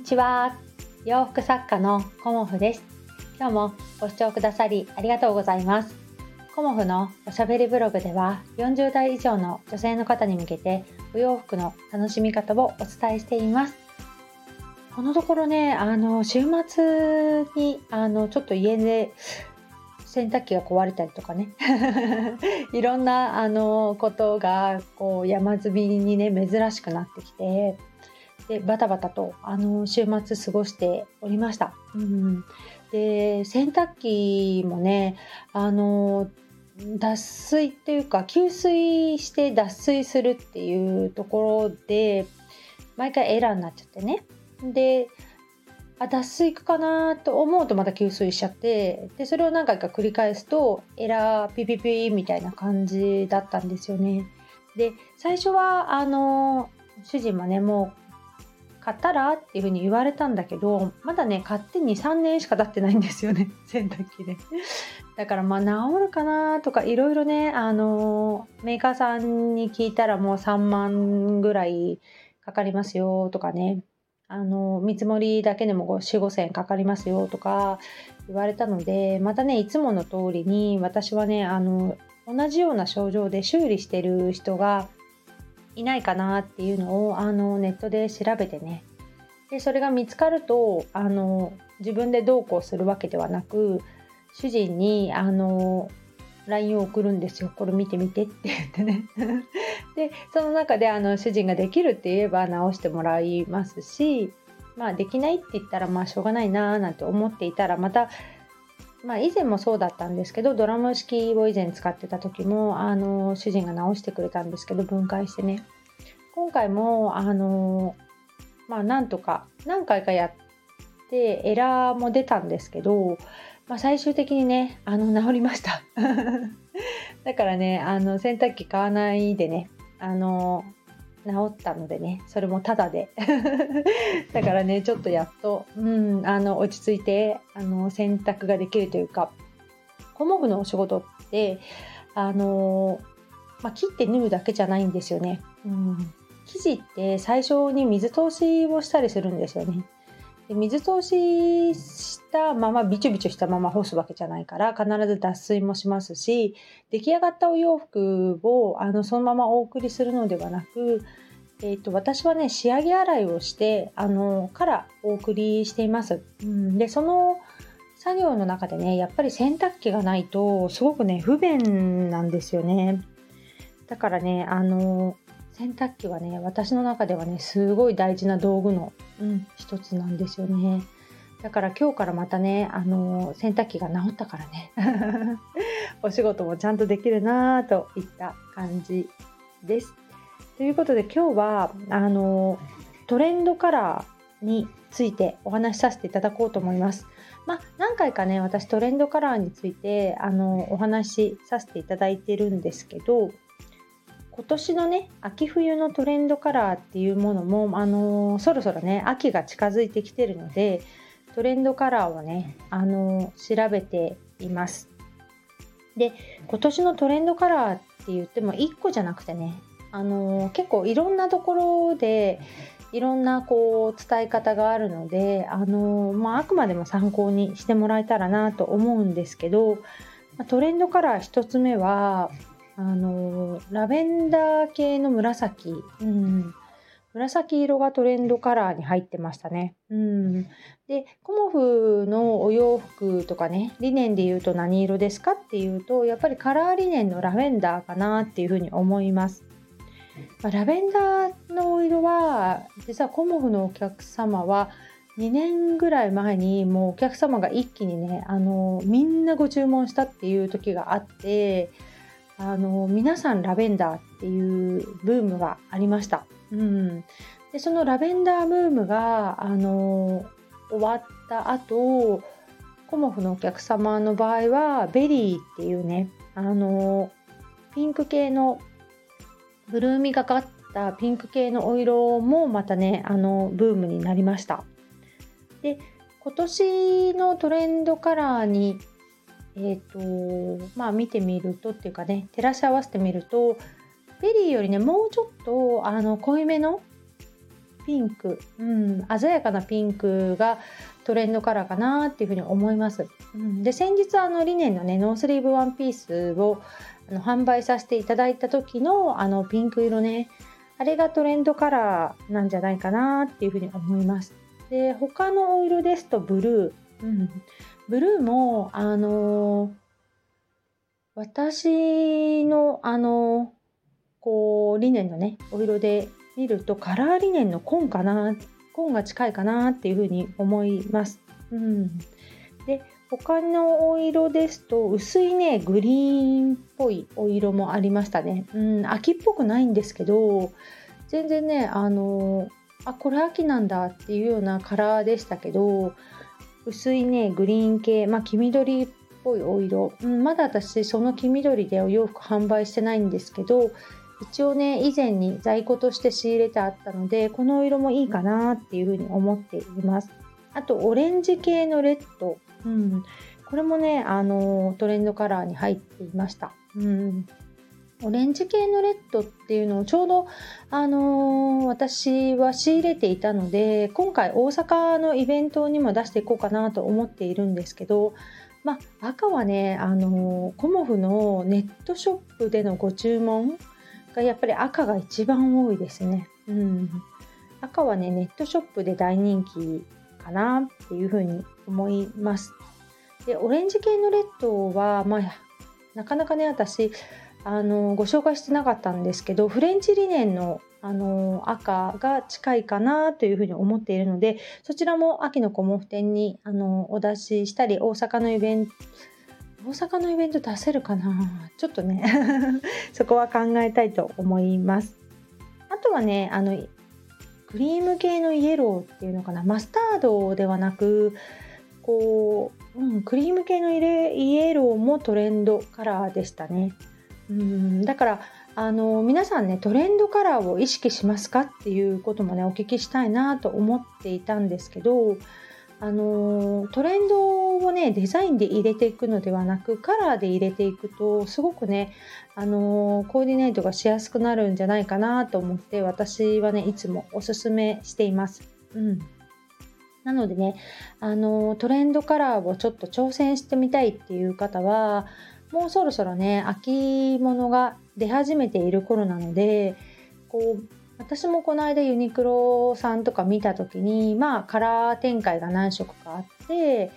にちは。洋服作家のコモフです。今日もご視聴くださりありがとうございます。コモフのおしゃべりブログでは40代以上の女性の方に向けてお洋服の楽しみ方をお伝えしています。このところねあの週末にあのちょっと家で洗濯機が壊れたりとかね。いろんなあのことがこう山積みにね珍しくなってきて。でバタバタとあの週末過ごしておりました。うん、で洗濯機もねあの脱水っていうか給水して脱水するっていうところで毎回エラーになっちゃってねであ脱水いくかなと思うとまた給水しちゃってでそれを何回か繰り返すとエラーピピピみたいな感じだったんですよね。で最初はあの主人もねもう買ったらっていうふうに言われたんだけどまだね買って23年しか経ってないんですよね。洗濯機で。だからまあ治るかなとかいろいろねあのメーカーさんに聞いたらもう3万ぐらいかかりますよとかね。あの見積もりだけでも4 5千円かかりますよとか言われたのでまたねいつもの通りに私はねあの同じような症状で修理してる人がいないかなっていうのをあのネットで調べてねでそれが見つかるとあの自分でどうこうするわけではなく主人にあの LINE を送るんですよ。これ見てみてって言ってね。で、その中であの主人ができるって言えば直してもらいますし、まあできないって言ったらまあしょうがないなーなんて思っていたらまたまあ以前もそうだったんですけどドラム式を以前使ってた時もあの主人が直してくれたんですけど分解してね。今回もあのまあなんとか何回かやってエラーも出たんですけどまあ、最終的にねあの治りました。だからねあの洗濯機買わないでねあの治ったのでねそれもタダで。だからねちょっとやっと、うん、あの落ち着いてあの洗濯ができるというかコモフのお仕事ってあの、まあ、切って縫うだけじゃないんですよね、うん、生地って最初に水通しをしたりするんですよね。で水通ししたままビチョビチョしたまま干すわけじゃないから必ず脱水もしますし出来上がったお洋服をあのそのままお送りするのではなく、えーと、私はね仕上げ洗いをしてあのからお送りしています。うん、でその作業の中でねやっぱり洗濯機がないとすごくね不便なんですよね。だからねあの洗濯機はね私の中ではねすごい大事な道具の、うん、一つなんですよね。だから今日からまたねあの洗濯機が治ったからね。お仕事もちゃんとできるなといった感じです。ということで今日はあのトレンドカラーについてお話しさせていただこうと思います。まあ、何回かね私トレンドカラーについてあのお話しさせていただいてるんですけど今年のね秋冬のトレンドカラーっていうものも、あのー、そろそろね秋が近づいてきてるのでトレンドカラーをね、あのー、調べています。で今年のトレンドカラーって言っても1個じゃなくてね、あのー、結構いろんなところでいろんなこう伝え方があるので、あのまあ、あくまでも参考にしてもらえたらなと思うんですけどトレンドカラー1つ目はあのラベンダー系の紫、うん、紫色がトレンドカラーに入ってましたね。うん、でコモフのお洋服とかねリネンで言うと何色ですかっていうとやっぱりカラーリネンのラベンダーかなっていうふうに思います。まあ、ラベンダーのお色は実はコモフのお客様は2年ぐらい前にもうお客様が一気にねあのみんなご注文したっていう時があってあの皆さんラベンダーっていうブームがありました。うん、でそのラベンダーブームがあの終わった後コモフのお客様の場合はベリーっていうねあのピンク系のブルーみがかったピンク系のお色もまたねあのブームになりました。で今年のトレンドカラーにえっ、ー、とまあ見てみるとっていうかね照らし合わせてみるとベリーよりねもうちょっとあの濃いめのピンク、うん、鮮やかなピンクがトレンドカラーかなっていうふうに思います。うん、で先日あのリネンのねノースリーブワンピースをあの販売させていただいた時のあのピンク色ねあれがトレンドカラーなんじゃないかなっていうふうに思います。で他のお色ですとブルー、うん、ブルーもあのー、私のあのー、こうリネンのねお色で見るとカラーリネンの紺かな紺が近いかなっていうふうに思います。うん、で他のお色ですと薄いねグリーンっぽいお色もありましたね。うん、秋っぽくないんですけど全然ねあのあこれ秋なんだっていうようなカラーでしたけど薄いねグリーン系。まあ黄緑っぽいお色、うん、まだ私その黄緑でお洋服販売してないんですけど一応ね以前に在庫として仕入れてあったのでこのお色もいいかなっていうふうに思っています。あとオレンジ系のレッド、うん、これもねあのトレンドカラーに入っていました、うん、オレンジ系のレッドっていうのをちょうど、あのー、私は仕入れていたので今回大阪のイベントにも出していこうかなと思っているんですけど、まあ、赤はね、あのー、コモフのネットショップでのご注文がやっぱり赤が一番多いですね。うん、赤はねネットショップで大人気かなっていうふうに思います。でオレンジ系のレッドは、まあ、なかなかね私あのご紹介してなかったんですけどフレンチリネンのあの赤が近いかなというふうに思っているのでそちらも秋のコモフ展にあのお出ししたり大阪のイベント大阪のイベント出せるかな？ちょっとね そこは考えたいと思います。あとはねあのクリーム系のイエローっていうのかな？マスタードではなくこう、うん、クリーム系のイエローもトレンドカラーでしたね。うんだからあの皆さんねトレンドカラーを意識しますかっていうこともねお聞きしたいなと思っていたんですけどあのトレンドをねデザインで入れていくのではなくカラーで入れていくとすごくねあのコーディネートがしやすくなるんじゃないかなと思って私はねいつもおすすめしています。うんなのでね、あのトレンドカラーをちょっと挑戦してみたいっていう方はもうそろそろね秋物が出始めている頃なのでこう私もこの間ユニクロさんとか見た時にまあカラー展開が何色かあって、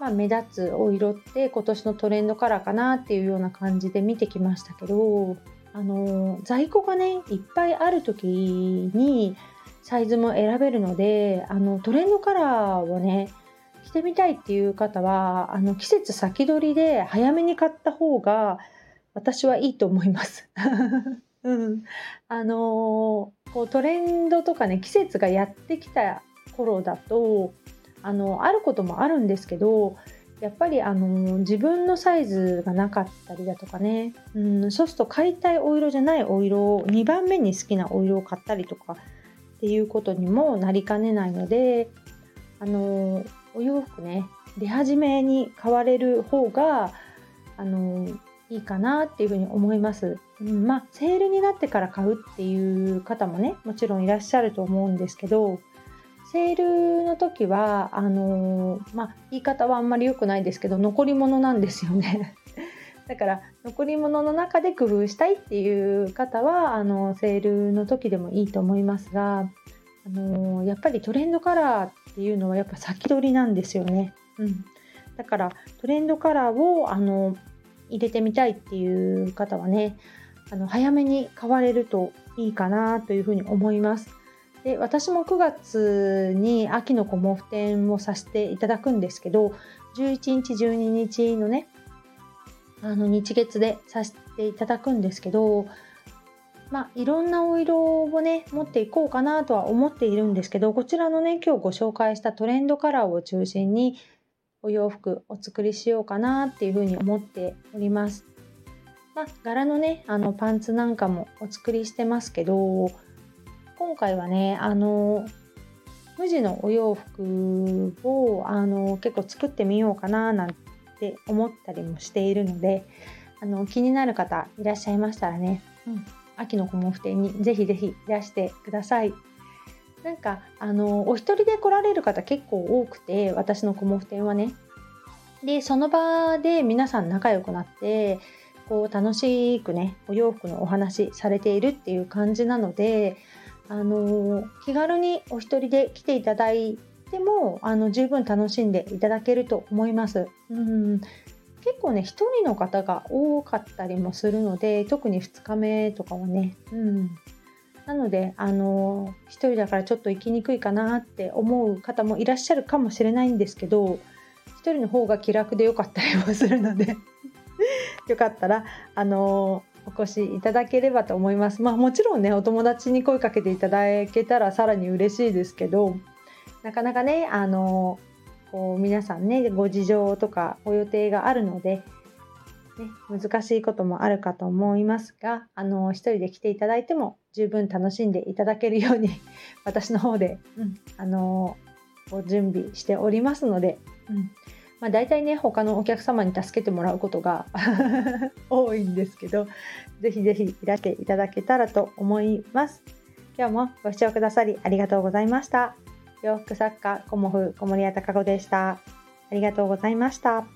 まあ、目立つお色って今年のトレンドカラーかなっていうような感じで見てきましたけどあの在庫がねいっぱいある時にサイズも選べるのであのトレンドカラーをね着てみたいっていう方はあの季節先取りで早めに買った方が私はいいと思います。うん、あのこうトレンドとかね季節がやってきた頃だとあのあることもあるんですけどやっぱりあの自分のサイズがなかったりだとかね、うん、そうすると買いたいお色じゃないお色を2番目に好きなお色を買ったりとかっていうことにもなりかねないのであのお洋服ね出始めに買われる方があのいいかなっていうふうに思います。うん、まあセールになってから買うっていう方もねもちろんいらっしゃると思うんですけどセールの時はあのまあ言い方はあんまり良くないですけど残り物なんですよね。だから残り物の中で工夫したいっていう方はあのセールの時でもいいと思いますが、あのやっぱりトレンドカラーっていうのはやっぱ先取りなんですよね。うん、だからトレンドカラーをあの入れてみたいっていう方はねあの早めに買われるといいかなというふうに思います。で私も9月に秋のコモフ展をさせていただくんですけど11日12日のねあの日月でさせていただくんですけどまあ、いろんなお色をね持っていこうかなとは思っているんですけどこちらのね今日ご紹介したトレンドカラーを中心にお洋服お作りしようかなっていうふうに思っております。まあ、柄のねあのパンツなんかもお作りしてますけど今回はねあの無地のお洋服をあの結構作ってみようかななんて思ったりもしているのであの気になる方いらっしゃいましたらね、うん、秋のコモフ展にぜひぜひいらしてください。なんかあのお一人で来られる方結構多くて私のコモフ店はねでその場で皆さん仲良くなってこう楽しくねお洋服のお話されているっていう感じなのであの気軽にお一人で来ていただいてもあの十分楽しんでいただけると思います。うん結構ね1人の方が多かったりもするので特に2日目とかはね、うん、なのであの1人だからちょっと行きにくいかなって思う方もいらっしゃるかもしれないんですけど1人の方が気楽でよかったりもするので よかったらあのお越しいただければと思います。まあもちろんねお友達に声かけていただけたらさらに嬉しいですけどなかなかねあのこう皆さんねご事情とかご予定があるので、ね、難しいこともあるかと思いますがあの一人で来ていただいても十分楽しんでいただけるように 私の方で、うん、あのご準備しておりますので、うんまあ、大体ね他のお客様に助けてもらうことが 多いんですけど是非是非いらしていただけたらと思います。今日もご視聴くださりありがとうございました。洋服作家コモフ小森屋隆子でした。ありがとうございました。